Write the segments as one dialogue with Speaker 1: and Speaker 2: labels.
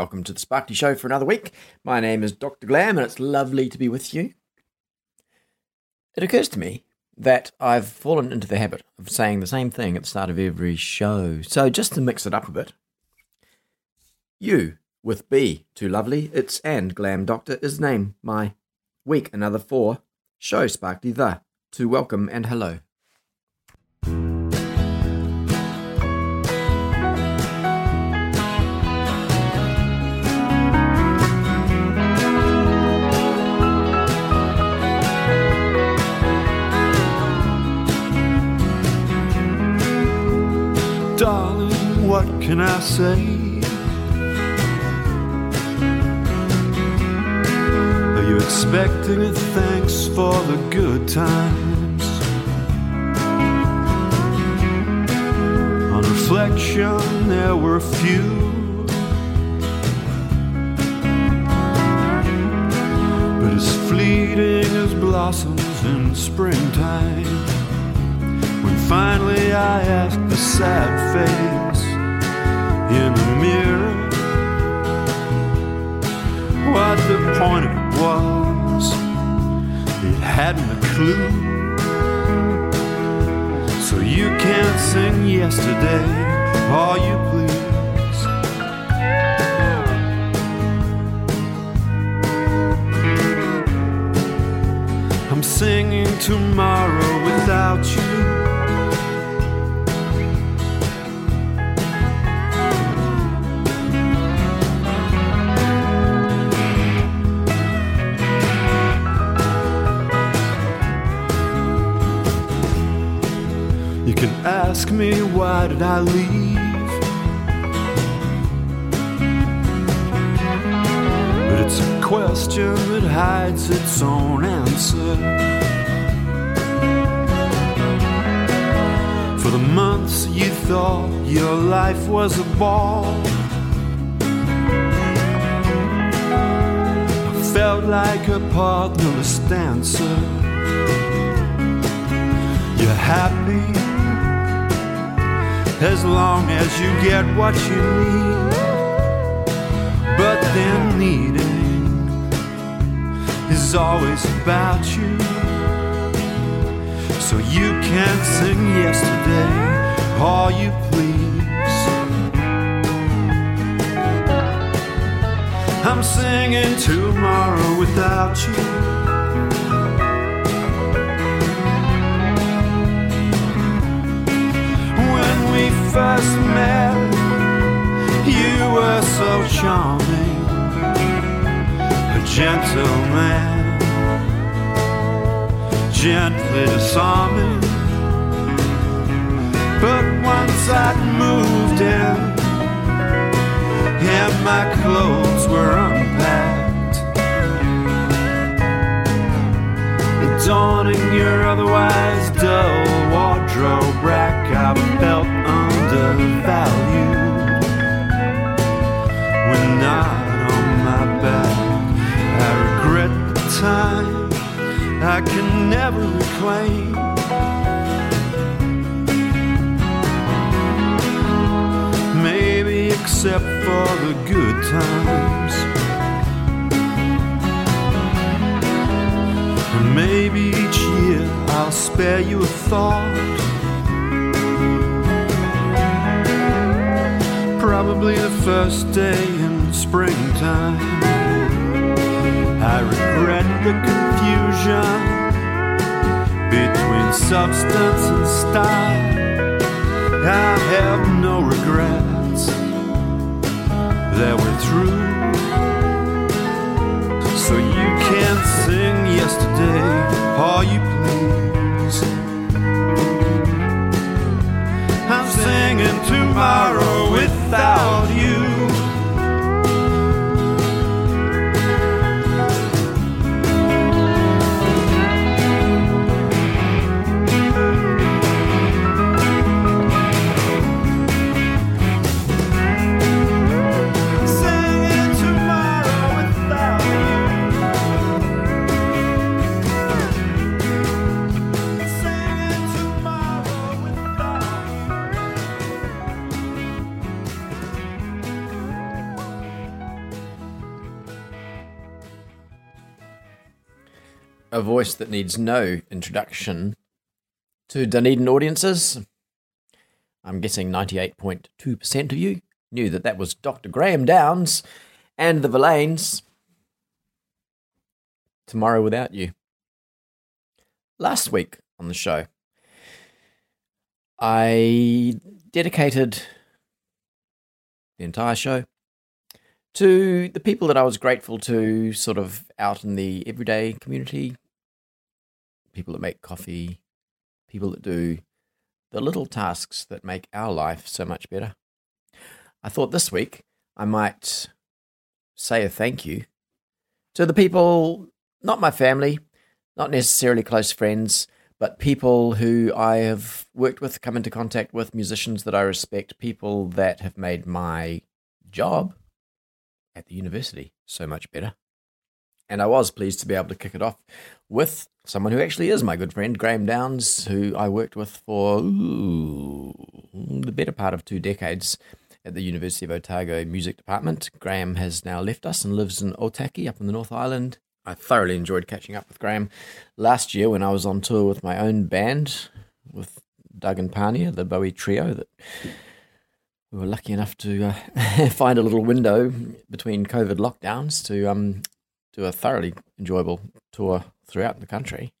Speaker 1: Welcome to the Sparkly Show for another week. My name is Dr. Glam and it's lovely to be with you. It occurs to me that I've fallen into the habit of saying the same thing at the start of every show. So just to mix it up a bit, you with B, too lovely, it's and Glam Doctor is name my week another four show Sparkly the to welcome and hello.
Speaker 2: What can I say? Are you expecting a thanks for the good times? On reflection, there were few. But as fleeting as blossoms in springtime. When finally I asked the sad face in the mirror what the point of it was, it hadn't a clue. So you can't sing yesterday, all you please. I'm singing tomorrow without you. Can ask me why did I leave? But it's a question that hides its own answer. For the months you thought your life was a ball. I felt like a partnerless dancer. You're happy as long as you get what you need. But then needing is always about you. So you can sing yesterday, all you please. I'm singing tomorrow without you. We first met, you were so charming, a gentleman, gently disarming. But once I'd moved in, and my clothes were unpacked, adorning your otherwise dull wardrobe rack, I felt undervalued. When not on my back, I regret the time I can never reclaim. Maybe except for the good times. Maybe each year I'll spare you a thought. Probably the first day in springtime. I regret the confusion between substance and style. I have no regrets that we're through. So you can
Speaker 1: A voice that needs no introduction to Dunedin audiences. I'm guessing 98.2% of you knew that that was Dr. Graham Downs and the Villains. Tomorrow Without You. Last week on the show, I dedicated the entire show to the people that I was grateful to, sort of out in the everyday community. People that make coffee, people that do the little tasks that make our life so much better. I thought this week I might say a thank you to the people, not my family, not necessarily close friends, but people who I have worked with, come into contact with, musicians that I respect, people that have made my job at the university so much better. And I was pleased to be able to kick it off with someone who actually is my good friend, Graham Downs, who I worked with for ooh, the better part of two decades at the University of Otago Music Department. Graham has now left us and lives in Otaki up in the North Island. I thoroughly enjoyed catching up with Graham last year when I was on tour with my own band with Doug and Pania, the Bowie trio that we were lucky enough to uh, find a little window between COVID lockdowns to um, do a thoroughly enjoyable tour throughout the country.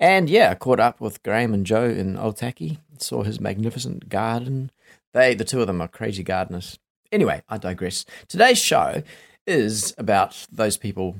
Speaker 1: And yeah, I caught up with Graham and Joe in Otaki, saw his magnificent garden. They, the two of them, are crazy gardeners. Anyway, I digress. Today's show is about those people.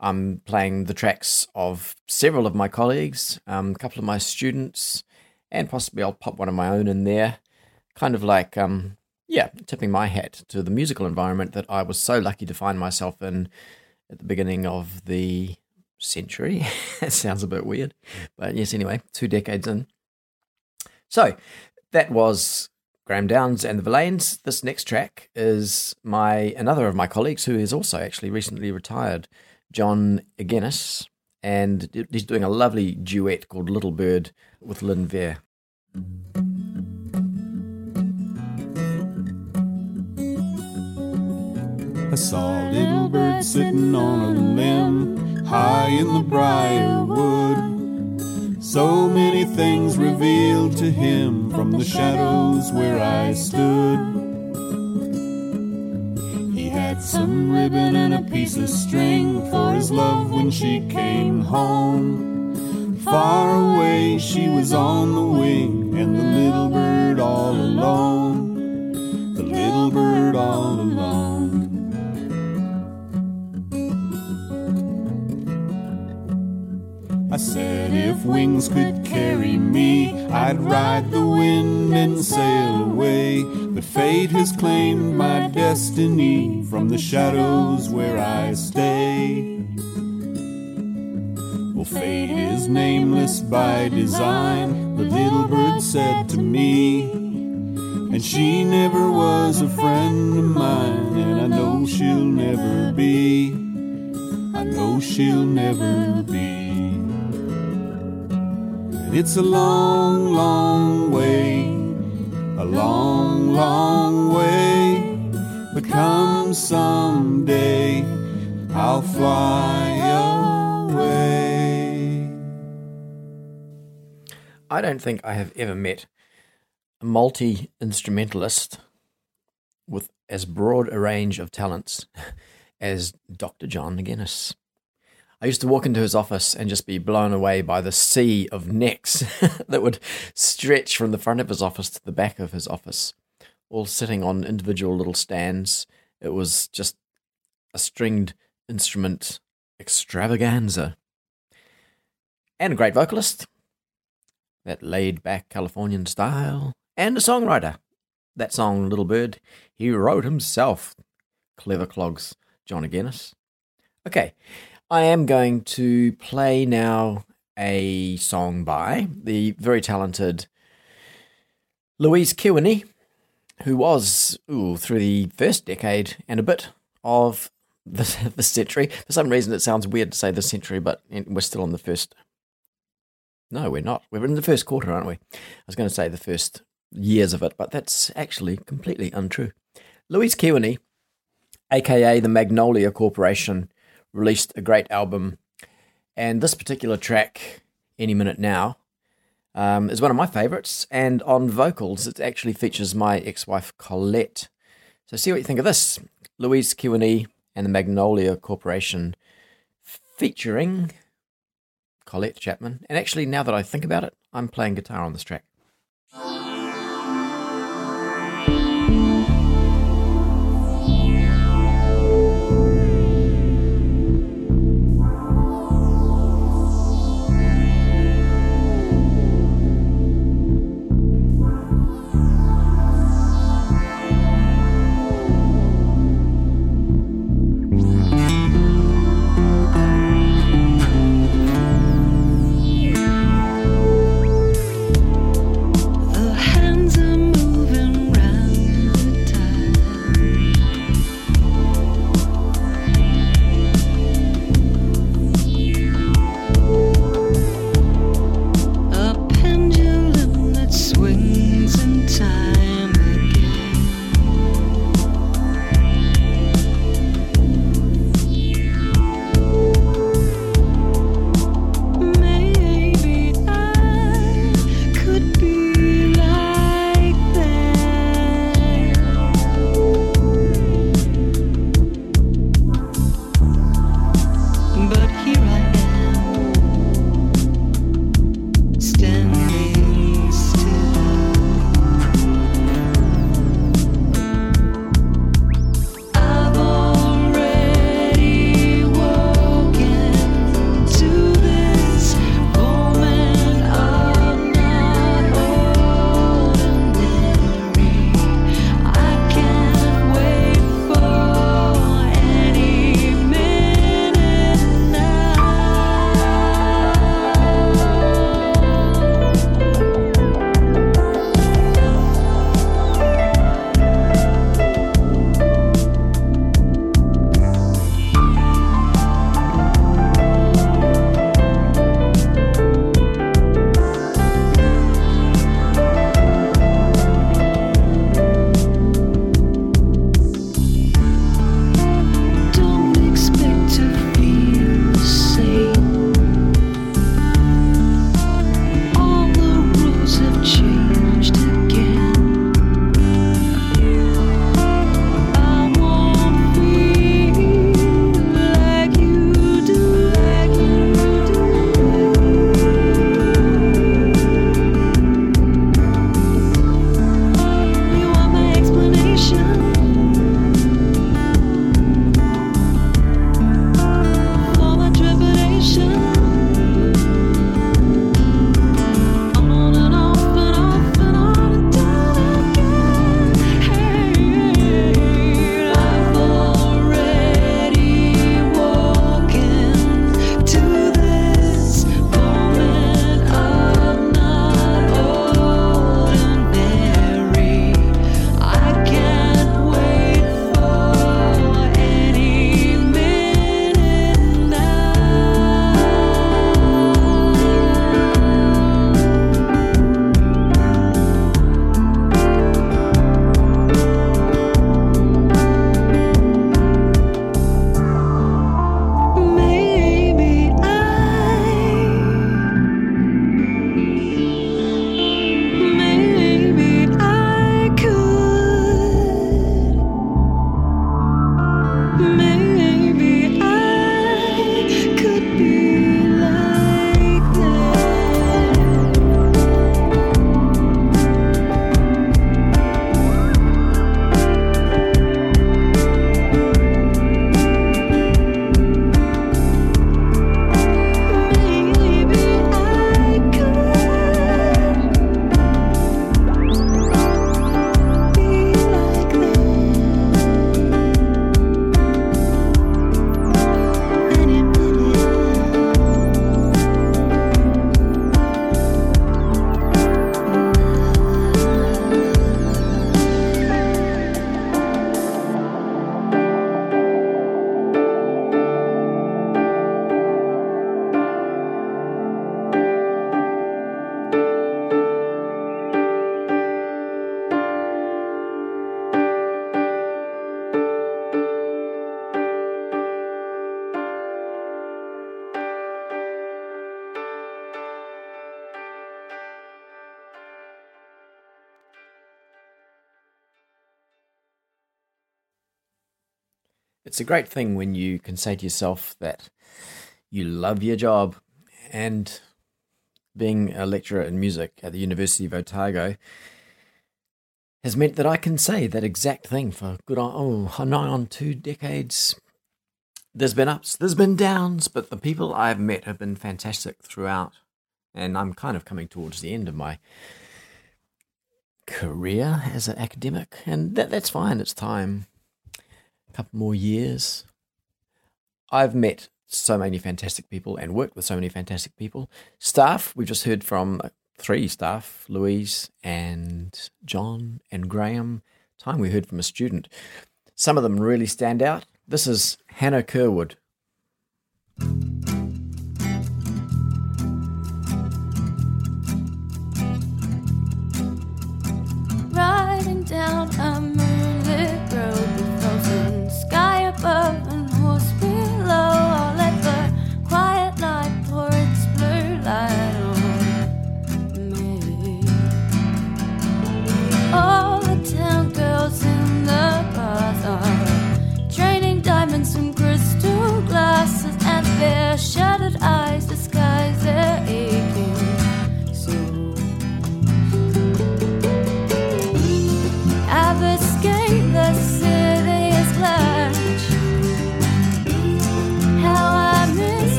Speaker 1: I'm playing the tracks of several of my colleagues, um, a couple of my students, and possibly I'll pop one of my own in there. Kind of like um, yeah, tipping my hat to the musical environment that I was so lucky to find myself in at the beginning of the century. that sounds a bit weird, but yes, anyway, two decades in. So that was Graham Downs and the Villains. This next track is my another of my colleagues who is also actually recently retired, John Egenes, and he's doing a lovely duet called Little Bird with Lynn Vere.
Speaker 2: I saw a little bird sitting on a limb high in the briar wood. So many things revealed to him from the shadows where I stood. He had some ribbon and a piece of string for his love when she came home. Far away, she was on the wing, and the little bird all alone. Wings could carry me, I'd ride the wind and sail away. But fate has claimed my destiny from the shadows where I stay. Well, fate is nameless by design, the little bird said to me. And she never was a friend of mine, and I know she'll never be. I know she'll never be. It's a long, long way, a long, long way. But come someday, I'll fly away.
Speaker 1: I don't think I have ever met a multi instrumentalist with as broad a range of talents as Dr. John Egenes. I used to walk into his office and just be blown away by the sea of necks that would stretch from the front of his office to the back of his office, all sitting on individual little stands. It was just a stringed instrument extravaganza. And a great vocalist, that laid back Californian style, and a songwriter. That song, Little Bird, he wrote himself. Clever clogs, John Egenes. Okay, I am going to play now a song by the very talented Louise Kiwani, who was ooh, through the first decade and a bit of the, the century. For some reason, it sounds weird to say the century, but we're still on the first. No, we're not. We're in the first quarter, aren't we? I was going to say the first years of it, but that's actually completely untrue. Louise Kiwani, aka the Magnolia Corporation, released a great album, and this particular track, Any Minute Now, um, is one of my favorites. And on vocals, it actually features my ex wife Colette. So, see what you think of this. Louise Kiwani and the Magnolia Corporation featuring Colette Chapman. And actually, now that I think about it, I'm playing guitar on this track. It's a great thing when you can say to yourself that you love your job and being a lecturer in music at the University of Otago has meant that I can say that exact thing for good on, oh, nigh on two decades. There's been ups, there's been downs, but the people I've met have been fantastic throughout. And I'm kind of coming towards the end of my career as an academic, and that, that's fine. It's time. Couple more years. I've met so many fantastic people and worked with so many fantastic people. Staff, we've just heard from three staff Louise and John and Graham. Time we heard from a student. Some of them really stand out. This is Hannah Kerwood.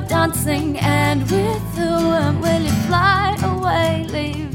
Speaker 3: Dancing and with who, and will you fly away, leaving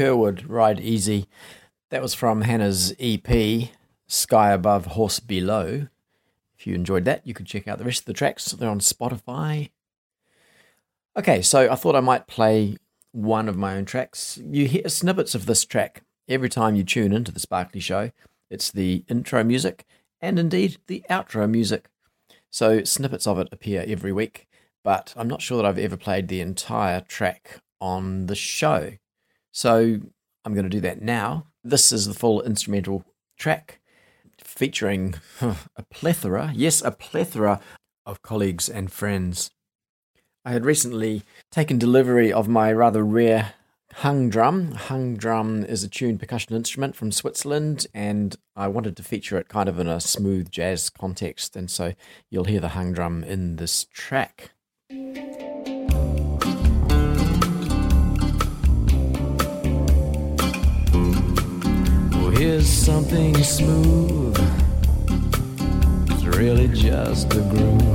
Speaker 1: Kerwood, Ride Easy. That was from Hannah's EP, Sky Above, Horse Below. If you enjoyed that, you could check out the rest of the tracks. They're on Spotify. Okay, so I thought I might play one of my own tracks. You hear snippets of this track every time you tune into the Sparkly Show. It's the intro music and indeed the outro music. So snippets of it appear every week, but I'm not sure that I've ever played the entire track on the show. So I'm going to do that now. This is the full instrumental track featuring a plethora, yes, a plethora of colleagues and friends. I had recently taken delivery of my rather rare hang drum. Hang drum is a tuned percussion instrument from Switzerland, and I wanted to feature it kind of in a smooth jazz context, and so you'll hear the hang drum in this track. Here's something smooth. It's really just a groove.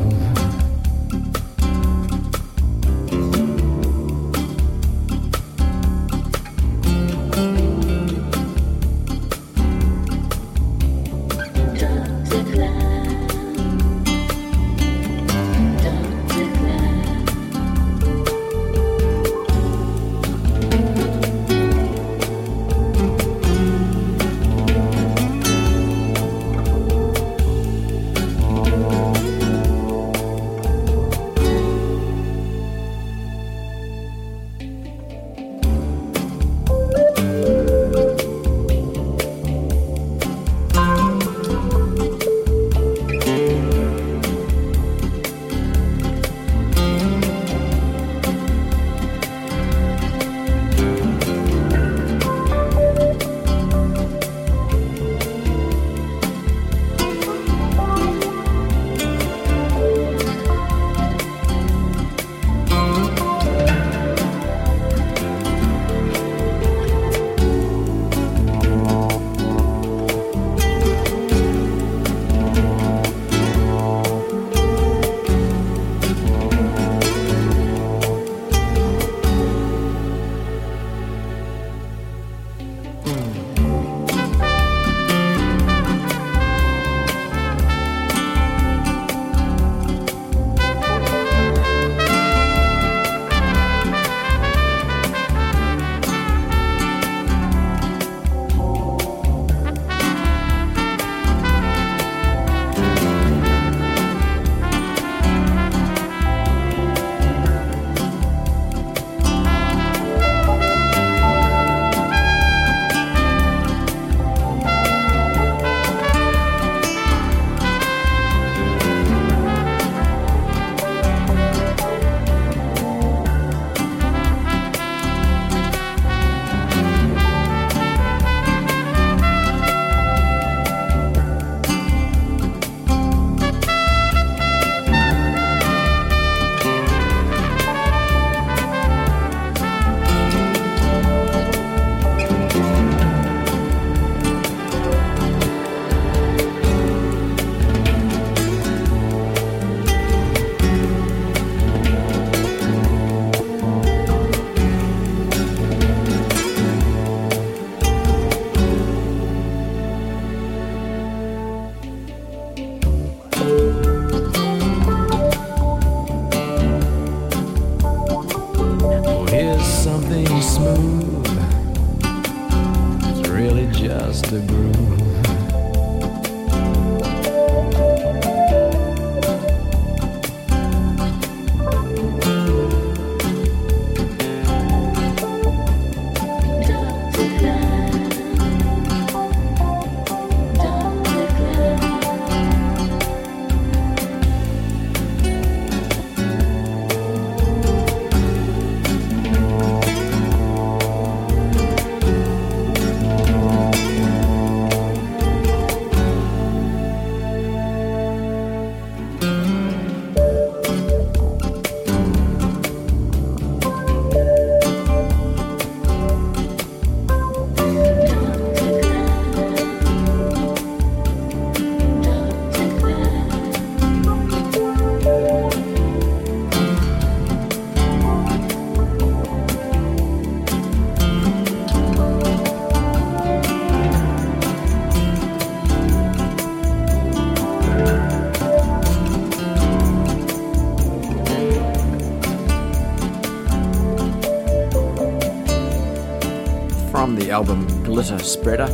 Speaker 1: Album Spreader,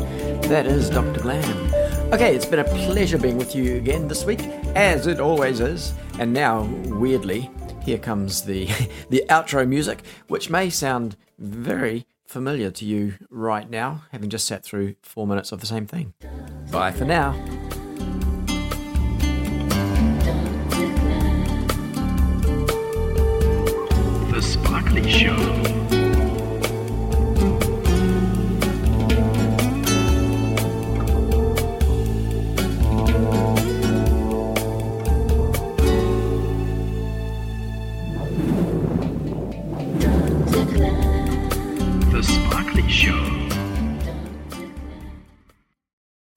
Speaker 1: that is Dr. Glam. Okay, it's been a pleasure being with you again this week, as it always is. And now, weirdly, here comes the the outro music, which may sound very familiar to you right now, having just sat through four minutes of the same thing. Bye for now.